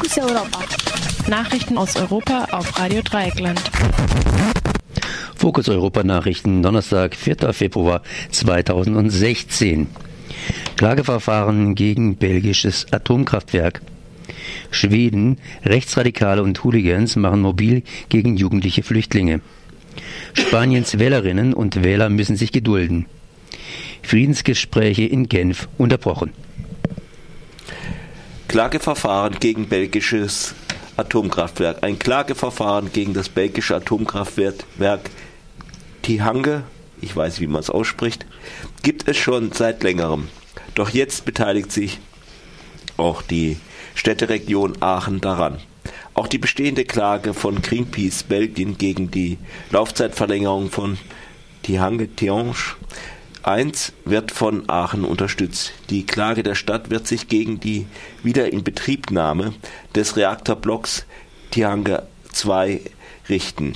Fokus Europa. Nachrichten aus Europa auf Radio Dreieckland. Fokus Europa Nachrichten, Donnerstag, 4. Februar 2016. Klageverfahren gegen belgisches Atomkraftwerk. Schweden, Rechtsradikale und Hooligans machen mobil gegen jugendliche Flüchtlinge. Spaniens Wählerinnen und Wähler müssen sich gedulden. Friedensgespräche in Genf unterbrochen. Klageverfahren gegen belgisches Atomkraftwerk. Ein Klageverfahren gegen das belgische Atomkraftwerk Tihange, ich weiß, wie man es ausspricht, gibt es schon seit längerem. Doch jetzt beteiligt sich auch die Städteregion Aachen daran. Auch die bestehende Klage von Greenpeace Belgien gegen die Laufzeitverlängerung von Tihange Tihange 1 wird von Aachen unterstützt. Die Klage der Stadt wird sich gegen die Wiederinbetriebnahme des Reaktorblocks Tihange 2 richten.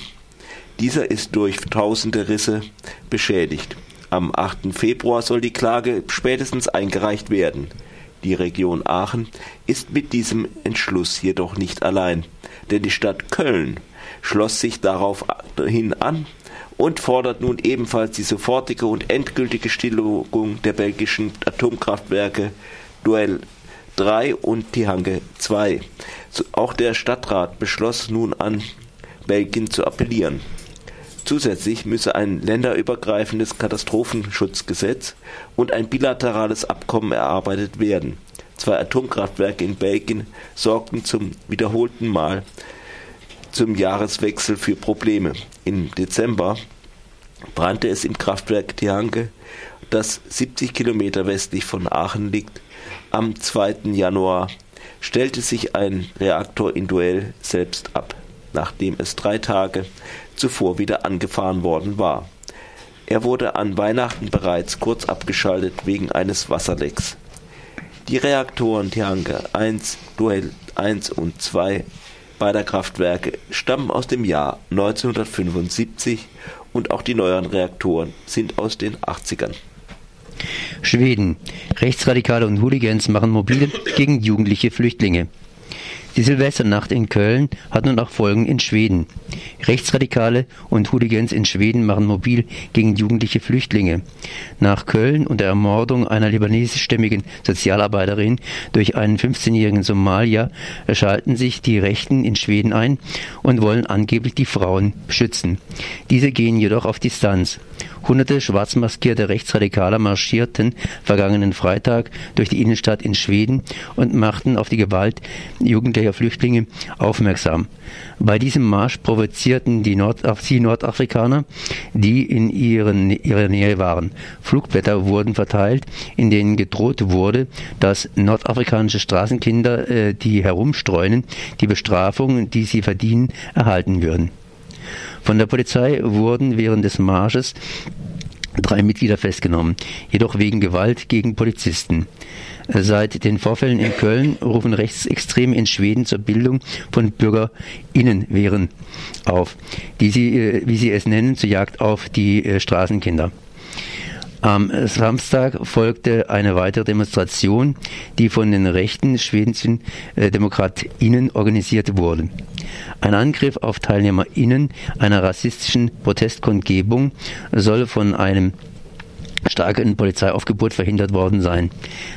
Dieser ist durch tausende Risse beschädigt. Am 8. Februar soll die Klage spätestens eingereicht werden. Die Region Aachen ist mit diesem Entschluss jedoch nicht allein, denn die Stadt Köln schloss sich daraufhin an und fordert nun ebenfalls die sofortige und endgültige Stilllegung der belgischen Atomkraftwerke Duell 3 und Tihange 2. Auch der Stadtrat beschloss nun an Belgien zu appellieren. Zusätzlich müsse ein länderübergreifendes Katastrophenschutzgesetz und ein bilaterales Abkommen erarbeitet werden. Zwei Atomkraftwerke in Belgien sorgten zum wiederholten Mal zum Jahreswechsel für Probleme. Im Dezember brannte es im Kraftwerk Tihange, das 70 Kilometer westlich von Aachen liegt. Am 2. Januar stellte sich ein Reaktor in Duell selbst ab, nachdem es drei Tage zuvor wieder angefahren worden war. Er wurde an Weihnachten bereits kurz abgeschaltet wegen eines Wasserlecks. Die Reaktoren Tihange 1, Duell 1 und 2 beider Kraftwerke stammen aus dem Jahr 1975 und auch die neueren Reaktoren sind aus den 80ern. Schweden. Rechtsradikale und Hooligans machen mobile gegen jugendliche Flüchtlinge. Die Silvesternacht in Köln hat nun auch Folgen in Schweden. Rechtsradikale und Hooligans in Schweden machen mobil gegen jugendliche Flüchtlinge. Nach Köln und der Ermordung einer libanesischstämmigen Sozialarbeiterin durch einen 15-jährigen Somalier schalten sich die Rechten in Schweden ein und wollen angeblich die Frauen beschützen. Diese gehen jedoch auf Distanz. Hunderte schwarzmaskierte Rechtsradikale marschierten vergangenen Freitag durch die Innenstadt in Schweden und machten auf die Gewalt jugendlicher Flüchtlinge aufmerksam. Bei diesem Marsch provozierten die, Nordaf die Nordafrikaner, die in ihren, ihrer Nähe waren. Flugblätter wurden verteilt, in denen gedroht wurde, dass nordafrikanische Straßenkinder, äh, die herumstreunen, die Bestrafung, die sie verdienen, erhalten würden. Von der Polizei wurden während des Marsches drei Mitglieder festgenommen, jedoch wegen Gewalt gegen Polizisten. Seit den Vorfällen in Köln rufen Rechtsextreme in Schweden zur Bildung von Bürgerinnenwehren auf, die sie, äh, wie sie es nennen, zur Jagd auf die äh, Straßenkinder. Am Samstag folgte eine weitere Demonstration, die von den rechten schwedischen äh, DemokratInnen organisiert wurde. Ein Angriff auf TeilnehmerInnen einer rassistischen Protestkundgebung soll von einem starken Polizeiaufgebot verhindert worden sein.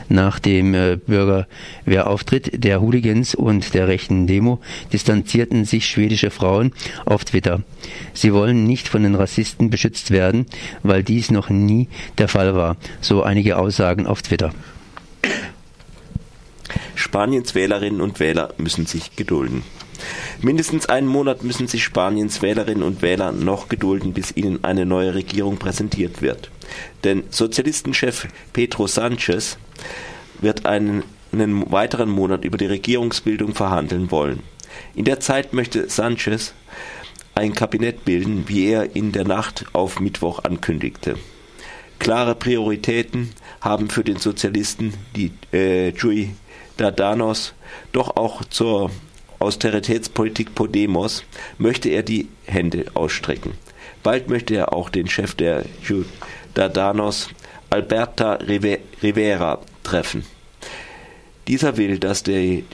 Nach dem äh, Bürgerwehrauftritt der Hooligans und der rechten Demo distanzierten sich schwedische Frauen auf Twitter. Sie wollen nicht von den Rassisten beschützt werden, weil dies noch nie der Fall war, so einige Aussagen auf Twitter. Spaniens Wählerinnen und Wähler müssen sich gedulden. Mindestens einen Monat müssen sich Spaniens Wählerinnen und Wähler noch gedulden, bis ihnen eine neue Regierung präsentiert wird. Denn Sozialistenchef Pedro Sanchez wird einen, einen weiteren Monat über die Regierungsbildung verhandeln wollen. In der Zeit möchte Sanchez ein Kabinett bilden, wie er in der Nacht auf Mittwoch ankündigte. Klare Prioritäten haben für den Sozialisten die äh, Jui Dardanos doch auch zur Austeritätspolitik Podemos möchte er die Hände ausstrecken. Bald möchte er auch den Chef der Ciudadanos, Alberta Rivera, treffen. Dieser will, dass die,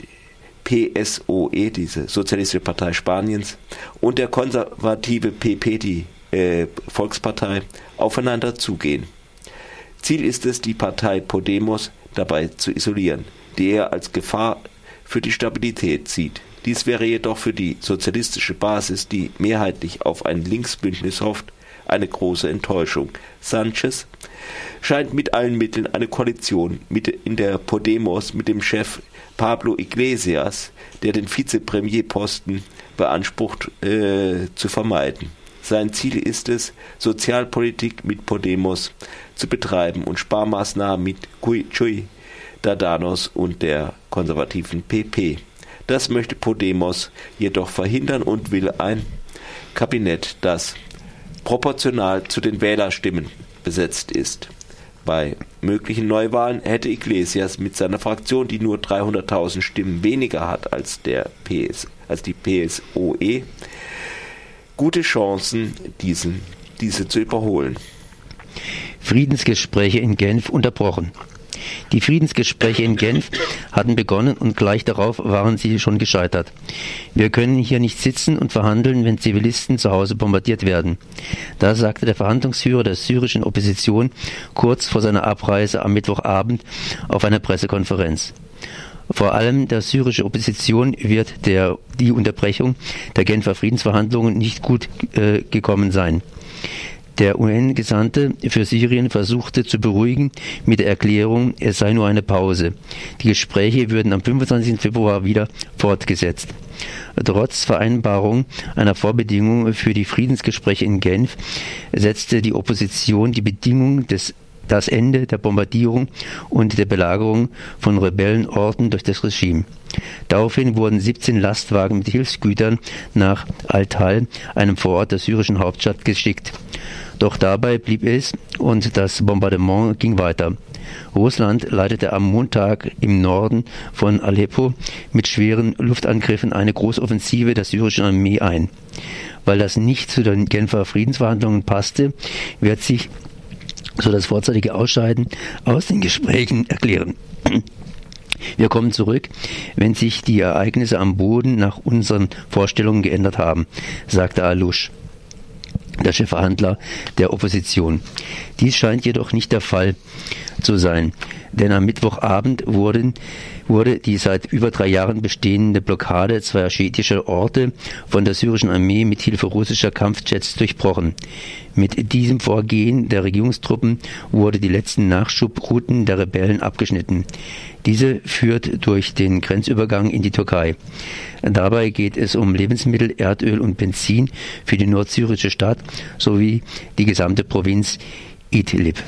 PSOE, diese Sozialistische Partei Spaniens, und der konservative PP, die äh, Volkspartei, aufeinander zugehen. Ziel ist es, die Partei Podemos dabei zu isolieren, die er als Gefahr für die Stabilität sieht. Dies wäre jedoch für die sozialistische Basis, die mehrheitlich auf ein Linksbündnis hofft, eine große Enttäuschung. Sanchez scheint mit allen Mitteln eine Koalition mit in der Podemos mit dem Chef Pablo Iglesias, der den Vizepremierposten beansprucht, äh, zu vermeiden. Sein Ziel ist es, Sozialpolitik mit Podemos zu betreiben und Sparmaßnahmen mit Chuy Dadanos und der konservativen PP. Das möchte Podemos jedoch verhindern und will ein Kabinett, das proportional zu den Wählerstimmen besetzt ist. Bei möglichen Neuwahlen hätte Iglesias mit seiner Fraktion, die nur 300.000 Stimmen weniger hat als, der PS, als die PSOE, gute Chancen, diesen, diese zu überholen. Friedensgespräche in Genf unterbrochen. Die Friedensgespräche in Genf hatten begonnen und gleich darauf waren sie schon gescheitert. Wir können hier nicht sitzen und verhandeln, wenn Zivilisten zu Hause bombardiert werden. Das sagte der Verhandlungsführer der syrischen Opposition kurz vor seiner Abreise am Mittwochabend auf einer Pressekonferenz. Vor allem der syrische Opposition wird der, die Unterbrechung der Genfer Friedensverhandlungen nicht gut äh, gekommen sein. Der UN-Gesandte für Syrien versuchte zu beruhigen mit der Erklärung, es sei nur eine Pause. Die Gespräche würden am 25. Februar wieder fortgesetzt. Trotz Vereinbarung einer Vorbedingung für die Friedensgespräche in Genf setzte die Opposition die Bedingung des das Ende der Bombardierung und der Belagerung von Rebellenorten durch das Regime. Daraufhin wurden 17 Lastwagen mit Hilfsgütern nach Al-Tal, einem Vorort der syrischen Hauptstadt, geschickt. Doch dabei blieb es und das Bombardement ging weiter. Russland leitete am Montag im Norden von Aleppo mit schweren Luftangriffen eine Großoffensive der syrischen Armee ein. Weil das nicht zu den Genfer Friedensverhandlungen passte, wird sich so das vorzeitige Ausscheiden aus den Gesprächen erklären. Wir kommen zurück, wenn sich die Ereignisse am Boden nach unseren Vorstellungen geändert haben, sagte Alush der Chefverhandler der Opposition. Dies scheint jedoch nicht der Fall zu sein, denn am Mittwochabend wurden, wurde die seit über drei Jahren bestehende Blockade zweier schiitischer Orte von der syrischen Armee mit Hilfe russischer Kampfjets durchbrochen. Mit diesem Vorgehen der Regierungstruppen wurde die letzten Nachschubrouten der Rebellen abgeschnitten. Diese führt durch den Grenzübergang in die Türkei. Dabei geht es um Lebensmittel, Erdöl und Benzin für die nordsyrische Stadt sowie die gesamte Provinz Idlib.